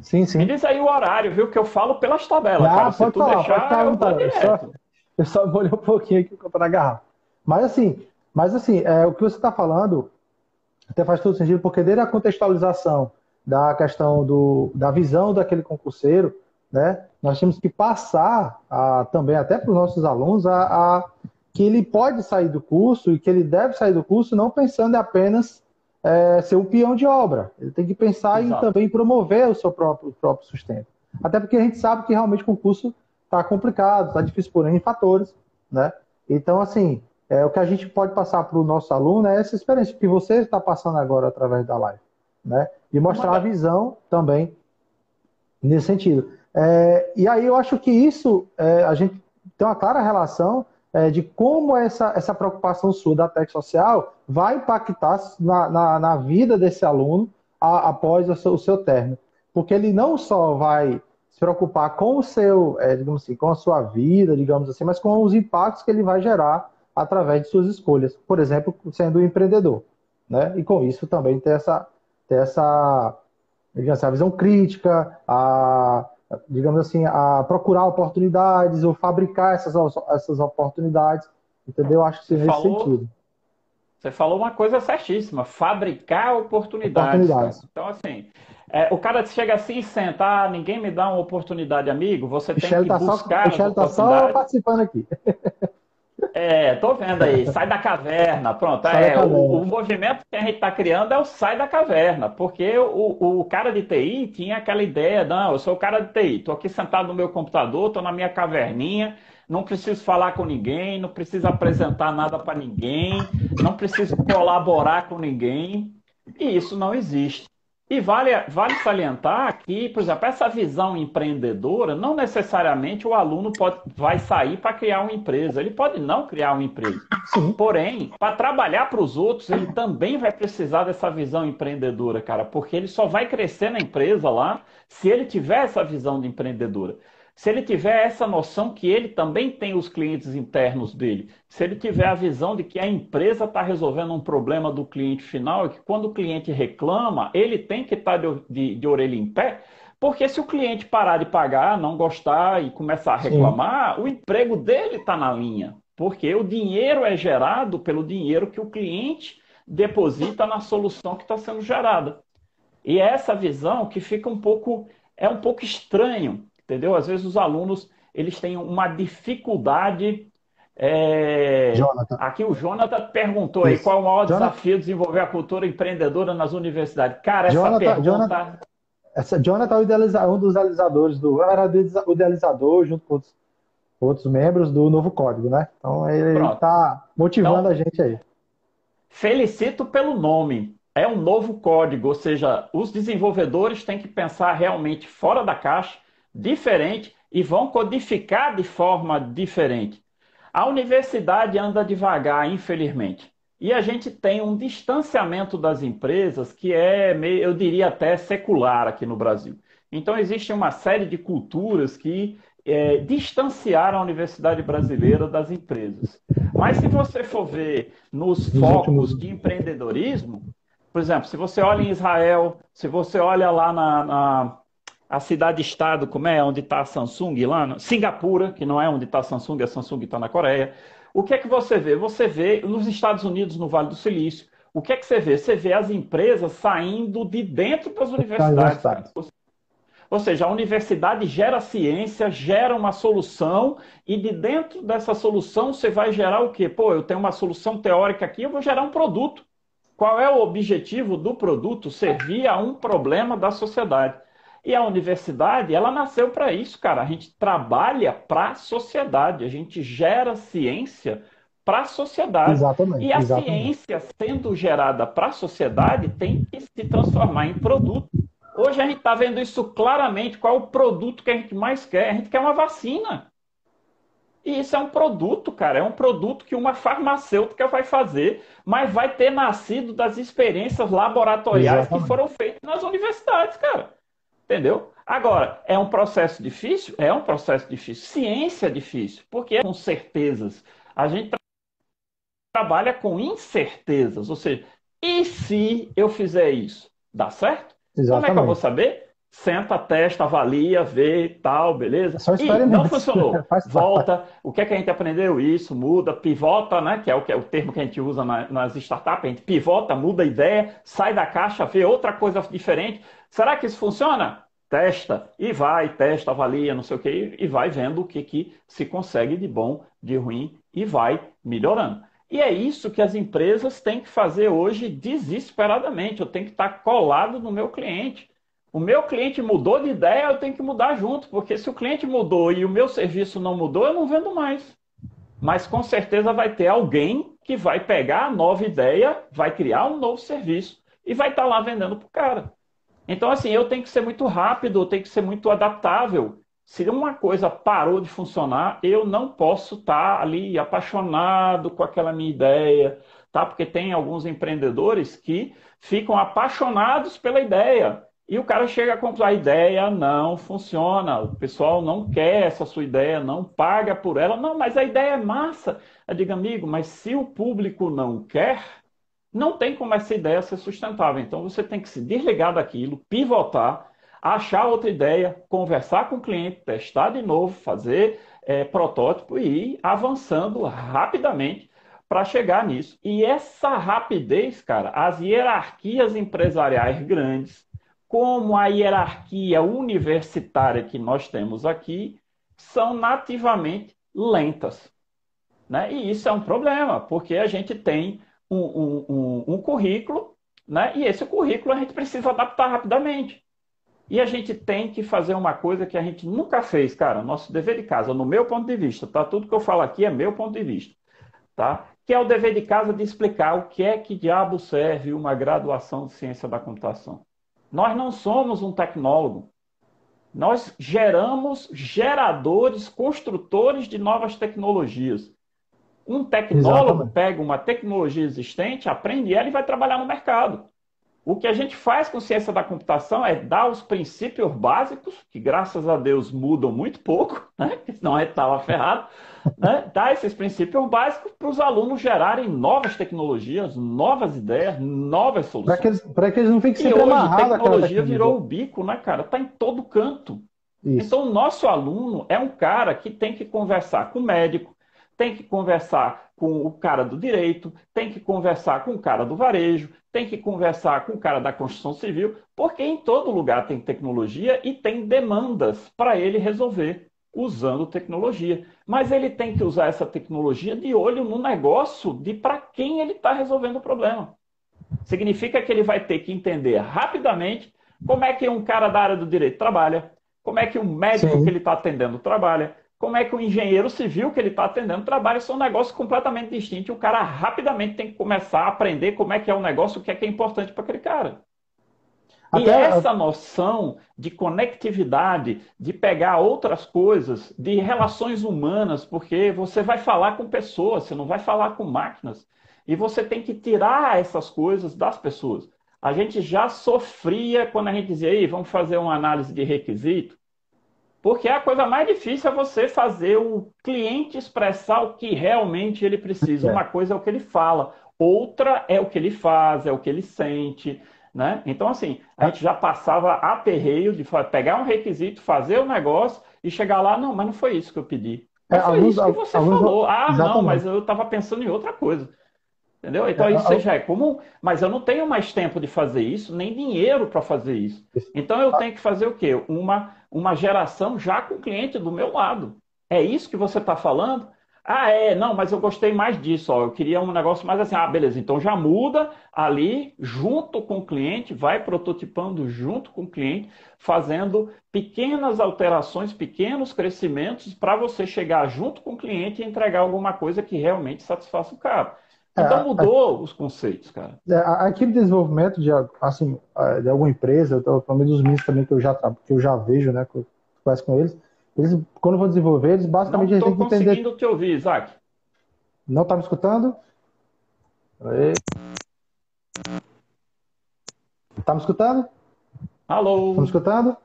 Sim, sim. Me diz aí o horário, viu? Que eu falo pelas tabelas. Ah, cara. Se tu falar, deixar, falar, eu vou direto. Eu só, eu só um pouquinho aqui para a garrafa. Mas assim, mas assim, é, o que você está falando até faz todo sentido, porque desde a contextualização da questão do, da visão daquele concurseiro, né, nós temos que passar a, também até para os nossos alunos a, a, que ele pode sair do curso e que ele deve sair do curso não pensando em apenas é, ser um peão de obra. Ele tem que pensar Exato. em também promover o seu próprio, próprio sustento. Até porque a gente sabe que realmente o concurso está complicado, está difícil por N fatores, né? Então, assim, é, o que a gente pode passar para o nosso aluno é essa experiência que você está passando agora através da live, né? E mostrar a visão também nesse sentido. É, e aí eu acho que isso é, a gente tem uma clara relação é, de como essa, essa preocupação sua da tech social vai impactar na, na, na vida desse aluno a, após o seu, o seu término. Porque ele não só vai se preocupar com o seu, é, digamos assim, com a sua vida, digamos assim, mas com os impactos que ele vai gerar através de suas escolhas. Por exemplo, sendo um empreendedor. Né? E com isso também ter essa, ter essa digamos assim, a visão crítica, a, digamos assim, a procurar oportunidades ou fabricar essas, essas oportunidades. Entendeu? Acho que seja nesse sentido. Você falou uma coisa certíssima, fabricar oportunidades. oportunidades. Então, assim, é, o cara chega assim e senta, ah, ninguém me dá uma oportunidade, amigo, você tem Michel que tá buscar só, Michel está só participando aqui. [LAUGHS] É, tô vendo aí, sai da caverna, pronto. É, caverna. O, o, movimento que a gente está criando é o sai da caverna, porque o, o cara de TI tinha aquela ideia, não, eu sou o cara de TI, tô aqui sentado no meu computador, tô na minha caverninha, não preciso falar com ninguém, não preciso apresentar nada para ninguém, não preciso colaborar com ninguém, e isso não existe. E vale, vale salientar que, por exemplo, essa visão empreendedora, não necessariamente o aluno pode, vai sair para criar uma empresa. Ele pode não criar uma empresa. Sim. Porém, para trabalhar para os outros, ele também vai precisar dessa visão empreendedora, cara, porque ele só vai crescer na empresa lá se ele tiver essa visão de empreendedora. Se ele tiver essa noção que ele também tem os clientes internos dele, se ele tiver a visão de que a empresa está resolvendo um problema do cliente final e que quando o cliente reclama, ele tem que estar tá de, de, de orelha em pé, porque se o cliente parar de pagar, não gostar e começar a reclamar, Sim. o emprego dele está na linha. Porque o dinheiro é gerado pelo dinheiro que o cliente deposita na solução que está sendo gerada. E é essa visão que fica um pouco, é um pouco estranho entendeu? Às vezes os alunos eles têm uma dificuldade. É... Aqui o Jonathan perguntou Isso. aí qual é o maior Jonathan... desafio de desenvolver a cultura empreendedora nas universidades. Cara, essa Jonathan, pergunta. Jonathan... Essa, Jonathan é um dos idealizadores do. Era o idealizador junto com outros, outros membros do novo código, né? Então ele está motivando então, a gente aí. Felicito pelo nome. É um novo código, ou seja, os desenvolvedores têm que pensar realmente fora da caixa diferente e vão codificar de forma diferente. A universidade anda devagar, infelizmente. E a gente tem um distanciamento das empresas que é, eu diria até secular aqui no Brasil. Então, existe uma série de culturas que é, distanciaram a universidade brasileira das empresas. Mas se você for ver nos focos de empreendedorismo, por exemplo, se você olha em Israel, se você olha lá na, na a cidade-estado, como é, onde está a Samsung lá, Singapura, que não é onde está a Samsung, a Samsung está na Coreia. O que é que você vê? Você vê nos Estados Unidos, no Vale do Silício, o que é que você vê? Você vê as empresas saindo de dentro das universidades. Ou seja, a universidade gera ciência, gera uma solução, e de dentro dessa solução você vai gerar o quê? Pô, eu tenho uma solução teórica aqui, eu vou gerar um produto. Qual é o objetivo do produto? Servir a um problema da sociedade. E a universidade, ela nasceu para isso, cara. A gente trabalha para a sociedade, a gente gera ciência para a sociedade. Exatamente. E a exatamente. ciência, sendo gerada para a sociedade, tem que se transformar em produto. Hoje a gente está vendo isso claramente. Qual é o produto que a gente mais quer? A gente quer uma vacina. E isso é um produto, cara. É um produto que uma farmacêutica vai fazer, mas vai ter nascido das experiências laboratoriais Exatamente. que foram feitas nas universidades, cara. Entendeu? Agora, é um processo difícil? É um processo difícil. Ciência é difícil, porque é com certezas. A gente trabalha com incertezas, ou seja, e se eu fizer isso? Dá certo? Exatamente. Como é que eu vou saber? senta, testa, avalia, vê tal, beleza? Só e não funcionou. [LAUGHS] Volta. O que é que a gente aprendeu? Isso, muda, pivota, né? Que é o, que é o termo que a gente usa na, nas startups. A gente pivota, muda a ideia, sai da caixa, vê outra coisa diferente. Será que isso funciona? Testa e vai, testa, avalia, não sei o que, e vai vendo o que, que se consegue de bom, de ruim, e vai melhorando. E é isso que as empresas têm que fazer hoje desesperadamente. Eu tenho que estar colado no meu cliente. O meu cliente mudou de ideia, eu tenho que mudar junto, porque se o cliente mudou e o meu serviço não mudou, eu não vendo mais. Mas com certeza vai ter alguém que vai pegar a nova ideia, vai criar um novo serviço e vai estar lá vendendo para o cara. Então, assim, eu tenho que ser muito rápido, eu tenho que ser muito adaptável. Se uma coisa parou de funcionar, eu não posso estar tá ali apaixonado com aquela minha ideia, tá? Porque tem alguns empreendedores que ficam apaixonados pela ideia. E o cara chega a comprar a ideia, não funciona, o pessoal não quer essa sua ideia, não paga por ela. Não, mas a ideia é massa. Eu digo, amigo, mas se o público não quer, não tem como essa ideia ser sustentável. Então você tem que se desligar daquilo, pivotar, achar outra ideia, conversar com o cliente, testar de novo, fazer é, protótipo e ir avançando rapidamente para chegar nisso. E essa rapidez, cara, as hierarquias empresariais grandes, como a hierarquia universitária que nós temos aqui, são nativamente lentas. Né? E isso é um problema, porque a gente tem um, um, currículo, né? e esse currículo a gente precisa adaptar rapidamente. E a gente tem que fazer uma coisa que a gente nunca fez, cara, nosso dever de casa, no meu ponto de vista, tá? Tudo que eu falo aqui é meu ponto de vista, tá? Que é o dever de casa de explicar o que é que diabo serve uma graduação de ciência da computação. Nós não somos um tecnólogo. Nós geramos geradores, construtores de novas tecnologias. Um tecnólogo Exatamente. pega uma tecnologia existente, aprende ela e vai trabalhar no mercado. O que a gente faz com ciência da computação é dar os princípios básicos, que graças a Deus mudam muito pouco, [LAUGHS] né? senão a gente estava ferrado, né? dar esses princípios básicos para os alunos gerarem novas tecnologias, novas ideias, novas soluções. Para que, eles não fiquem sempre amarrados. A tecnologia virou o bico, né, cara? Está em todo canto. Isso. Então, o nosso aluno é um cara que tem que conversar com o médico, tem que conversar com o cara do direito, tem que conversar com o cara do varejo, tem que conversar com o cara da construção civil, porque em todo lugar tem tecnologia e tem demandas para ele resolver usando tecnologia. Mas ele tem que usar essa tecnologia de olho no negócio de para quem ele está resolvendo o problema. Significa que ele vai ter que entender rapidamente como é que um cara da área do direito trabalha, como é que o médico Sim. que ele está atendendo trabalha, como é que o engenheiro civil que ele está atendendo trabalha, são negócios completamente distintos. O cara rapidamente tem que começar a aprender como é que é o negócio, o que é que é importante para aquele cara. Até... E essa noção de conectividade, de pegar outras coisas, de relações humanas, porque você vai falar com pessoas, você não vai falar com máquinas. E você tem que tirar essas coisas das pessoas. A gente já sofria quando a gente dizia, Ei, vamos fazer uma análise de requisito. Porque a coisa mais difícil é você fazer o cliente expressar o que realmente ele precisa. É. Uma coisa é o que ele fala, outra é o que ele faz, é o que ele sente. Né? Então, assim, a gente já passava aperreio de pegar um requisito, fazer o negócio e chegar lá, não, mas não foi isso que eu pedi. Não é, foi alguns, isso que você alguns, falou. Ah, exatamente. não, mas eu estava pensando em outra coisa. Entendeu? Então isso já é comum, mas eu não tenho mais tempo de fazer isso, nem dinheiro para fazer isso. Então eu tenho que fazer o quê? Uma, uma geração já com o cliente do meu lado. É isso que você está falando? Ah, é, não, mas eu gostei mais disso, ó, eu queria um negócio mais assim, ah, beleza, então já muda ali, junto com o cliente, vai prototipando junto com o cliente, fazendo pequenas alterações, pequenos crescimentos para você chegar junto com o cliente e entregar alguma coisa que realmente satisfaça o cara. Então é, mudou os conceitos, cara. É, aquele desenvolvimento de, assim, de alguma empresa, pelo menos os meus também que eu já que eu já vejo, né, que eu converso com eles, eles, quando vão desenvolver, eles basicamente não têm que entender. Não estou conseguindo te ouvir, Isaac. Não está me escutando? Está me escutando? Alô? Está me escutando?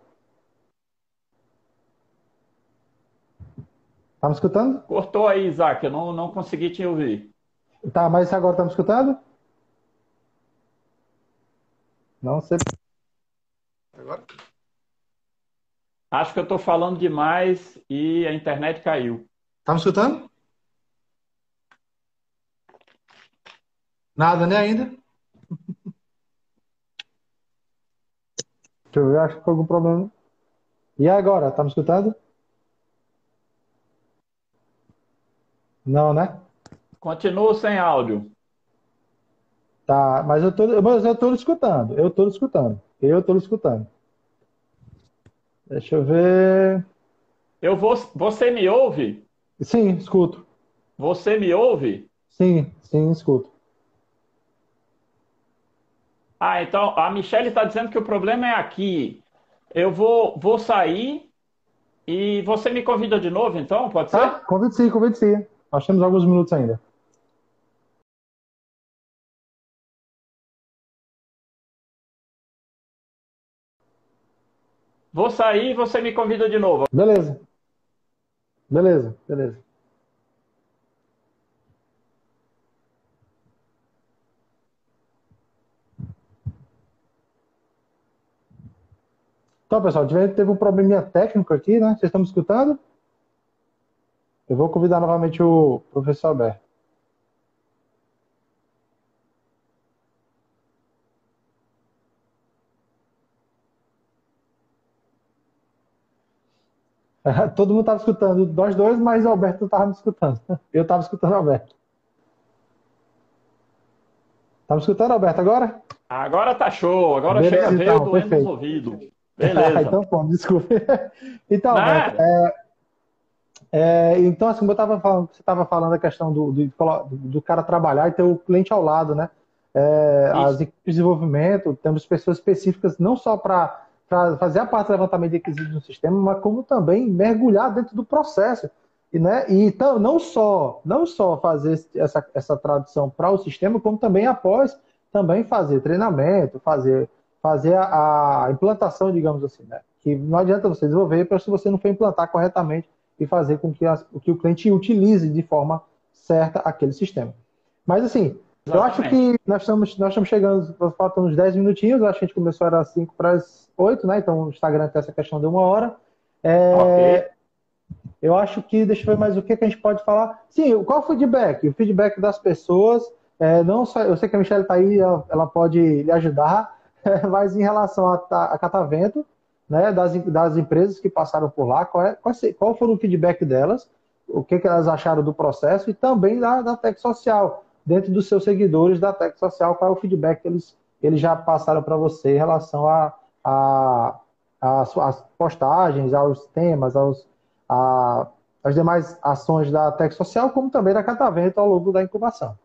Está me escutando? Cortou aí, Isaac, eu não, não consegui te ouvir. Tá, mas agora está me escutando? Não sei. Agora? Acho que eu estou falando demais e a internet caiu. Está me escutando? Nada, né, ainda? Deixa eu ver, acho que foi algum problema. E agora, está me escutando? Não, né? Continua sem áudio. Tá, mas eu tô, mas eu tô escutando. Eu tô escutando. Eu tô escutando. Deixa eu ver. Eu vou, você me ouve? Sim, escuto. Você me ouve? Sim, sim, escuto. Ah, então a Michelle está dizendo que o problema é aqui. Eu vou, vou sair e você me convida de novo, então? Pode tá, ser? Convide sim, convide sim. Nós temos alguns minutos ainda. Vou sair e você me convida de novo. Beleza. Beleza, beleza. Então, pessoal, teve um probleminha técnico aqui, né? Vocês estão me escutando? Eu vou convidar novamente o professor Alberto. [LAUGHS] Todo mundo estava escutando nós dois, mas o Alberto não estava me escutando. [LAUGHS] Eu estava escutando o Alberto. Tá me escutando, Alberto, agora? Agora tá show. Agora Beleza, chega a ver então, doendo os ouvidos. [LAUGHS] Beleza. então, bom, desculpe. Então, Alberto, é, é, então, assim, como eu estava falando, você estava falando a questão do, do, do, cara trabalhar e ter o cliente ao lado, né? É, as equipes de desenvolvimento, temos pessoas específicas não só para fazer a parte do levantamento de requisitos no sistema, mas como também mergulhar dentro do processo. E, né, e então, não só não só fazer essa, essa tradução para o sistema, como também após também fazer treinamento, fazer, fazer a, a implantação, digamos assim, né? Que não adianta você desenvolver se você não for implantar corretamente e fazer com que, as, que o cliente utilize de forma certa aquele sistema. Mas assim. Eu acho que nós estamos, nós estamos chegando, faltam uns 10 minutinhos, acho que a gente começou era 5 para as 8, né? Então o Instagram tem essa questão de uma hora. É, okay. Eu acho que, deixa eu ver mais o que, que a gente pode falar. Sim, qual o feedback? O feedback das pessoas, é, não só, eu sei que a Michelle está aí, ela, ela, pode lhe ajudar, [LAUGHS] mas em relação a, a Catavento, né, das, das empresas que passaram por lá, qual, é, qual, qual foi o feedback delas, o que, que elas acharam do processo e também da, da Tech Social, dentro dos seus seguidores da Tech Social, qual é o feedback que eles, eles já passaram para você em relação a, a, a, as postagens, aos temas, aos, a, as demais ações da Tech Social, como também da Catavento ao longo da incubação.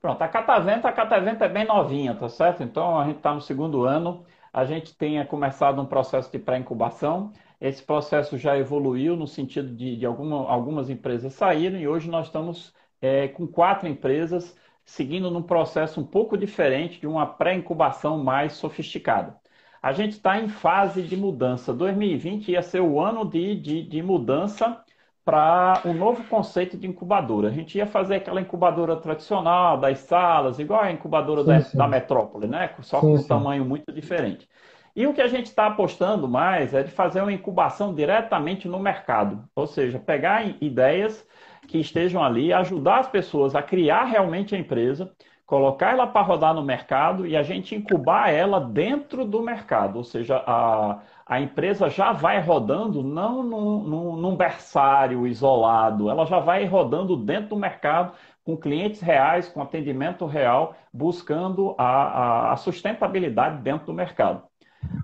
Pronto, a Catavento, a Catavento é bem novinha, tá certo? Então a gente está no segundo ano a gente tenha começado um processo de pré-incubação. Esse processo já evoluiu no sentido de, de alguma, algumas empresas saírem e hoje nós estamos é, com quatro empresas seguindo num processo um pouco diferente de uma pré-incubação mais sofisticada. A gente está em fase de mudança. 2020 ia ser o ano de, de, de mudança para um novo conceito de incubadora. A gente ia fazer aquela incubadora tradicional das salas, igual a incubadora sim, da, sim. da, metrópole, né? Só com um tamanho muito diferente. E o que a gente está apostando mais é de fazer uma incubação diretamente no mercado, ou seja, pegar ideias que estejam ali, ajudar as pessoas a criar realmente a empresa, colocar ela para rodar no mercado e a gente incubar ela dentro do mercado, ou seja, a, a empresa já vai rodando não num, num, num, berçário isolado, ela já vai rodando dentro do mercado com clientes reais, com atendimento real, buscando a, a, a sustentabilidade dentro do mercado.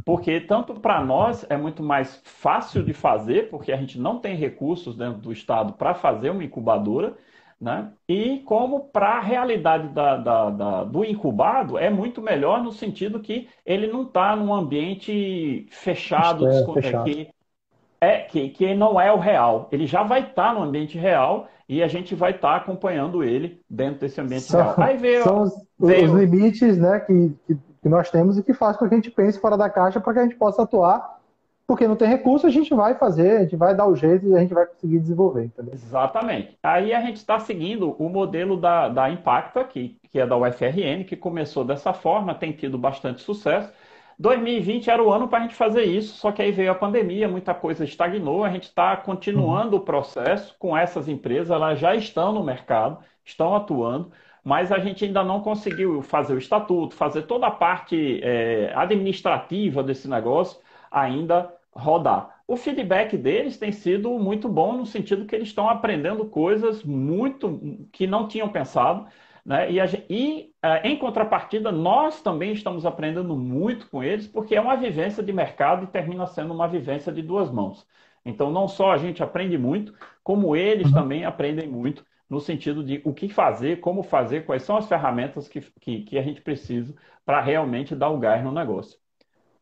Porque tanto para nós é muito mais fácil de fazer, porque a gente não tem recursos dentro do Estado para fazer uma incubadora, né? E como para a realidade da, da, da, do incubado é muito melhor no sentido que ele não está num ambiente fechado, é, fechado. Que, é que, que não é o real. Ele já vai estar tá no ambiente real e a gente vai estar tá acompanhando ele dentro desse ambiente são, real. Aí veio, são os, veio... os limites né, que, que, que, nós temos e que faz com que a gente pense fora da caixa para que a gente possa atuar. Porque não tem recurso, a gente vai fazer, a gente vai dar o jeito e a gente vai conseguir desenvolver. Entendeu? Exatamente. Aí a gente está seguindo o modelo da, da Impacto aqui, que é da UFRN, que começou dessa forma, tem tido bastante sucesso 2020 era o ano para a gente fazer isso, só que aí veio a pandemia, muita coisa estagnou, a gente está continuando uhum. o processo com essas empresas, elas já estão no mercado, estão atuando, mas a gente ainda não conseguiu fazer o estatuto, fazer toda a parte é, administrativa desse negócio ainda rodar. O feedback deles tem sido muito bom no sentido que eles estão aprendendo coisas muito que não tinham pensado. Né? E, gente, e uh, em contrapartida, nós também estamos aprendendo muito com eles, porque é uma vivência de mercado e termina sendo uma vivência de duas mãos. Então, não só a gente aprende muito, como eles uhum. também aprendem muito, no sentido de o que fazer, como fazer, quais são as ferramentas que, que, que a gente precisa para realmente dar o gás no negócio.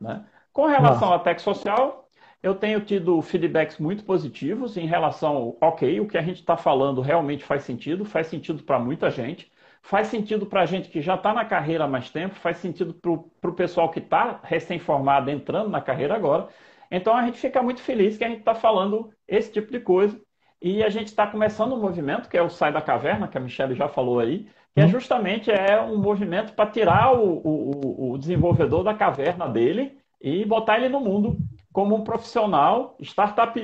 Né? Com relação Nossa. à tech social, eu tenho tido feedbacks muito positivos em relação ao, ok, o que a gente está falando realmente faz sentido, faz sentido para muita gente faz sentido para a gente que já está na carreira há mais tempo, faz sentido para o pessoal que está recém-formado entrando na carreira agora. Então a gente fica muito feliz que a gente está falando esse tipo de coisa. E a gente está começando um movimento, que é o Sai da Caverna, que a Michelle já falou aí, que é uhum. justamente é um movimento para tirar o, o, o desenvolvedor da caverna dele e botar ele no mundo como um profissional startup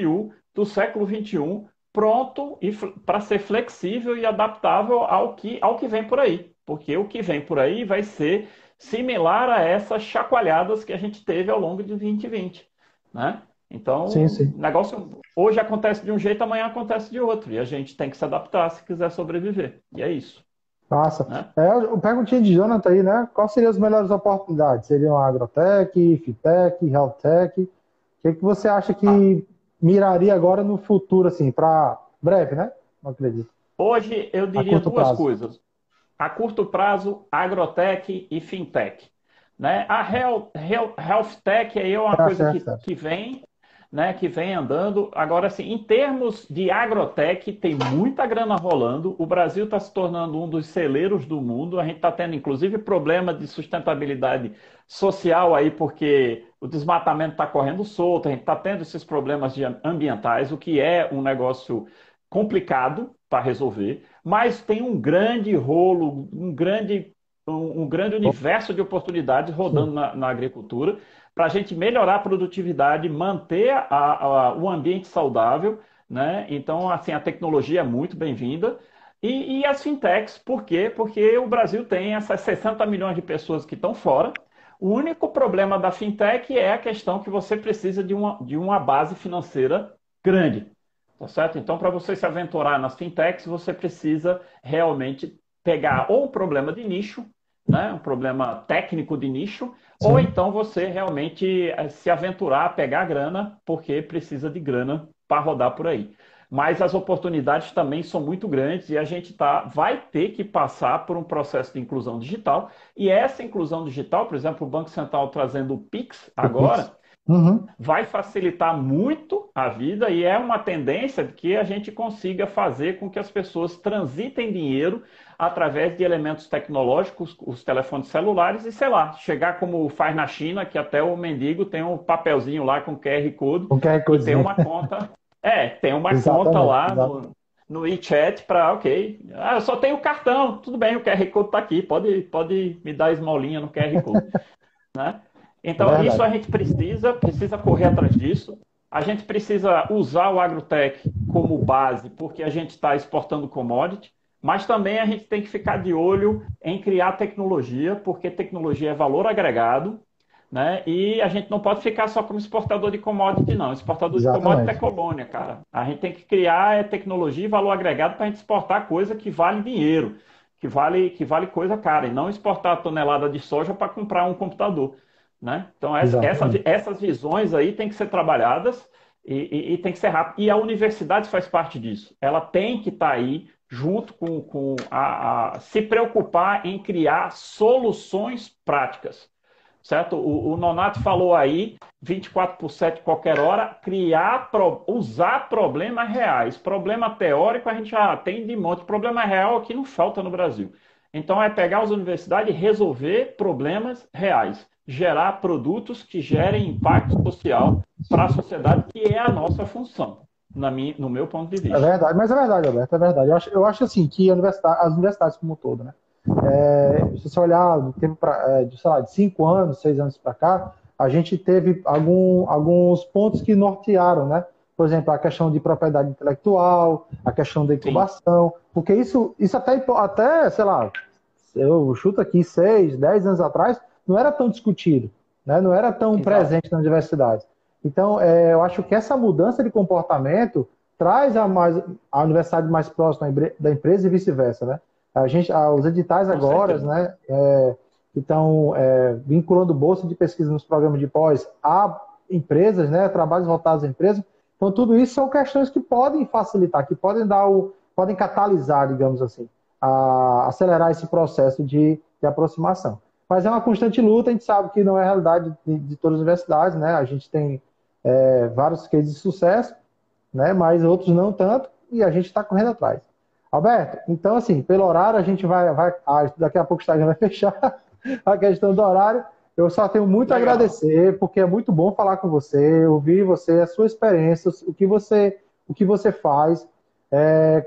do século XXI, pronto para ser flexível e adaptável ao que, ao que vem por aí. Porque o que vem por aí vai ser similar a essas chacoalhadas que a gente teve ao longo de 2020. Né? Então, sim, sim. o negócio hoje acontece de um jeito, amanhã acontece de outro. E a gente tem que se adaptar se quiser sobreviver. E é isso. Massa. Né? É, eu perguntinha de Jonathan aí, né? Quais seriam as melhores oportunidades? Seriam agrotech, fintech, healthtech? O que, que você acha que ah miraria agora no futuro, assim, para breve, né? Não acredito. Hoje eu diria duas prazo. coisas. A curto prazo, agrotech e fintech. Né? A health, health, health tech é uma tá coisa certo, que, certo. que vem né, que vem andando. Agora, assim, em termos de agrotech, tem muita grana rolando. O Brasil está se tornando um dos celeiros do mundo. A gente está tendo, inclusive, problema de sustentabilidade social aí, porque o desmatamento está correndo solto, a gente está tendo esses problemas ambientais, o que é um negócio complicado para resolver, mas tem um grande rolo, um grande, um, um grande universo de oportunidades rodando na, na agricultura para a gente melhorar a produtividade, manter a, a, o ambiente saudável, né? Então, assim, a tecnologia é muito bem-vinda. E, e, as fintechs, por quê? Porque o Brasil tem essas 60 milhões de pessoas que estão fora. O único problema da fintech é a questão que você precisa de uma, de uma base financeira grande. Tá certo? Então, para você se aventurar nas fintechs, você precisa realmente pegar ou um problema de nicho, né? um problema técnico de nicho, Sim. ou então você realmente eh, se aventurar a pegar grana, porque precisa de grana para rodar por aí. Mas as oportunidades também são muito grandes e a gente tá, vai ter que passar por um processo de inclusão digital. E essa inclusão digital, por exemplo, o Banco Central trazendo o PIX agora, Uhum. vai facilitar muito a vida e é uma tendência que a gente consiga fazer com que as pessoas transitem dinheiro através de elementos tecnológicos, os telefones celulares, e sei lá, chegar como faz na China, que até o mendigo tem um papelzinho lá com QR Code, o QR Code. tem uma conta. É, tem uma exatamente, conta lá no, no WeChat para, ok, ah, eu só tenho o cartão, tudo bem, o QR Code está aqui, pode, pode me dar esmolinha no QR Code. [LAUGHS] né? Então, é isso a gente precisa, precisa correr atrás disso. A gente precisa usar o agrotech como base, porque a gente está exportando commodity. Mas também a gente tem que ficar de olho em criar tecnologia, porque tecnologia é valor agregado, né? E a gente não pode ficar só como exportador de commodity, não. Exportador Exatamente. de commodity é colônia, cara. A gente tem que criar é, tecnologia e valor agregado para a gente exportar coisa que vale dinheiro, que vale, que vale coisa cara, e não exportar tonelada de soja para comprar um computador. Né? Então, essa, essas, essas visões aí têm que ser trabalhadas e, e, e, tem que ser rápido. E a universidade faz parte disso. Ela tem que estar tá aí junto com, com a, a, se preocupar em criar soluções práticas. Certo? O, o Nonato falou aí 24 por 7 qualquer hora, criar, usar problemas reais. Problema teórico a gente já tem de monte. Problema real aqui não falta no Brasil. Então é pegar as universidades e resolver problemas reais, gerar produtos que gerem impacto social para a sociedade, que é a nossa função, na minha, no meu ponto de vista. É verdade, mas é verdade, Alberto, é verdade. Eu acho, eu acho assim que universidade, as universidades como um todo, né? É, se você olhar do tempo pra, é, de, sei lá, de cinco anos, seis anos para cá, a gente teve algum, alguns pontos que nortearam, né? Por exemplo, a questão de propriedade intelectual, a questão da incubação, Sim. porque isso, isso até, até, sei lá, eu chuto aqui seis, dez anos atrás, não era tão discutido, né? não era tão Exato. presente na universidade. Então, é, eu acho que essa mudança de comportamento traz a, mais, a universidade mais próxima da empresa e vice-versa, né? A gente, os editais agora, né, é, que estão é, vinculando bolsa de pesquisa nos programas de pós a empresas, né, trabalhos voltados a empresas. Então, tudo isso são questões que podem facilitar, que podem dar o, podem catalisar, digamos assim, a acelerar esse processo de, de aproximação. Mas é uma constante luta, a gente sabe que não é a realidade de, de todas as universidades, né? A gente tem é, vários cases de sucesso, né? Mas outros não tanto, e a gente está correndo atrás. Alberto, então assim, pelo horário a gente vai, vai ah, daqui a pouco o Instagram vai [LAUGHS] fechar, a questão do horário. Eu só tenho muito Legal. a agradecer, porque é muito bom falar com você, ouvir você, a sua experiência, o que você, o que você faz, é,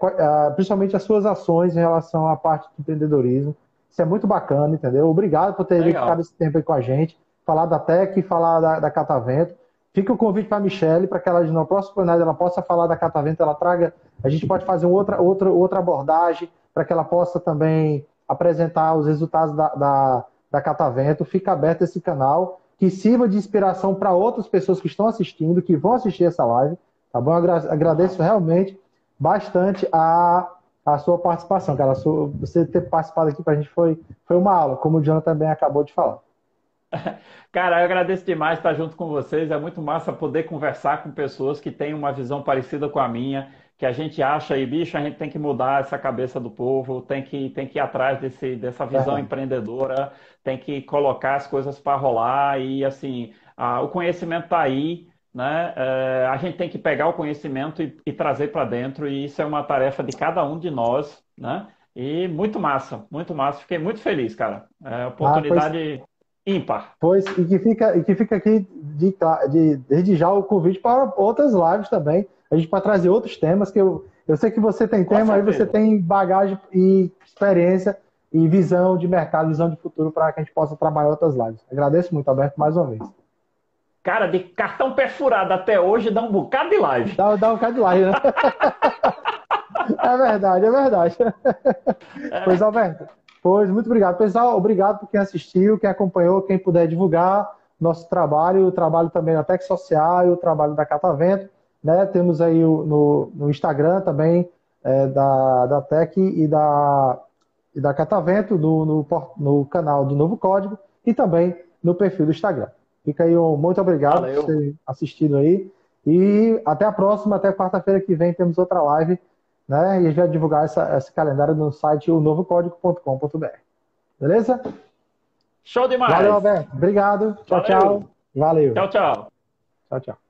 principalmente as suas ações em relação à parte do empreendedorismo. Isso é muito bacana, entendeu? Obrigado por ter dedicado esse tempo aí com a gente, falar da Tec, falar da, da Catavento. Fica o convite para a Michelle, para que ela, na próxima oportunidade, ela possa falar da Catavento, ela traga, a gente pode fazer outra, outra, outra abordagem, para que ela possa também apresentar os resultados da, da, da Catavento. Fica aberto esse canal, que sirva de inspiração para outras pessoas que estão assistindo, que vão assistir essa live. Tá bom? Agradeço realmente bastante a, a sua participação, cara. Sua, você ter participado aqui para a gente foi, foi uma aula, como o Jonathan também acabou de falar. Cara, eu agradeço demais estar junto com vocês. É muito massa poder conversar com pessoas que têm uma visão parecida com a minha que a gente acha aí, bicho, a gente tem que mudar essa cabeça do povo, tem que, tem que ir atrás desse, dessa visão é. empreendedora, tem que colocar as coisas para rolar e, assim, a, o conhecimento está aí, né? É, a gente tem que pegar o conhecimento e, e trazer para dentro e isso é uma tarefa de cada um de nós, né? E muito massa, muito massa. Fiquei muito feliz, cara. É oportunidade ah, pois, ímpar. Pois, e que fica, e que fica aqui de, de, desde já o convite para outras lives também a gente pode trazer outros temas que eu, eu sei que você tem tema, aí você tem bagagem e experiência e visão de mercado, visão de futuro para que a gente possa trabalhar outras lives. Agradeço muito, Alberto, mais uma vez. Cara, de cartão perfurado até hoje dá um bocado de live. Dá, dá um bocado de live, né? [LAUGHS] é verdade, é verdade. É. Pois, Alberto, pois, muito obrigado. Pessoal, obrigado por quem assistiu, quem acompanhou, quem puder divulgar nosso trabalho, o trabalho também da Tec Social e o trabalho da Catavento. Né? Temos aí o, no, no Instagram também é, da, da Tec e da, e da Catavento, no, no, no, canal do Novo Código e também no perfil do Instagram. Fica aí um muito obrigado Valeu. por ter assistido aí. E até a próxima, até quarta-feira que vem temos outra live, né? E a gente vai divulgar essa, esse calendário no site o novocódigo.com.br. Beleza? Show demais! Valeu, Alberto. Obrigado. Tchau, Valeu. tchau. Valeu. Tchau, tchau. Tchau, tchau.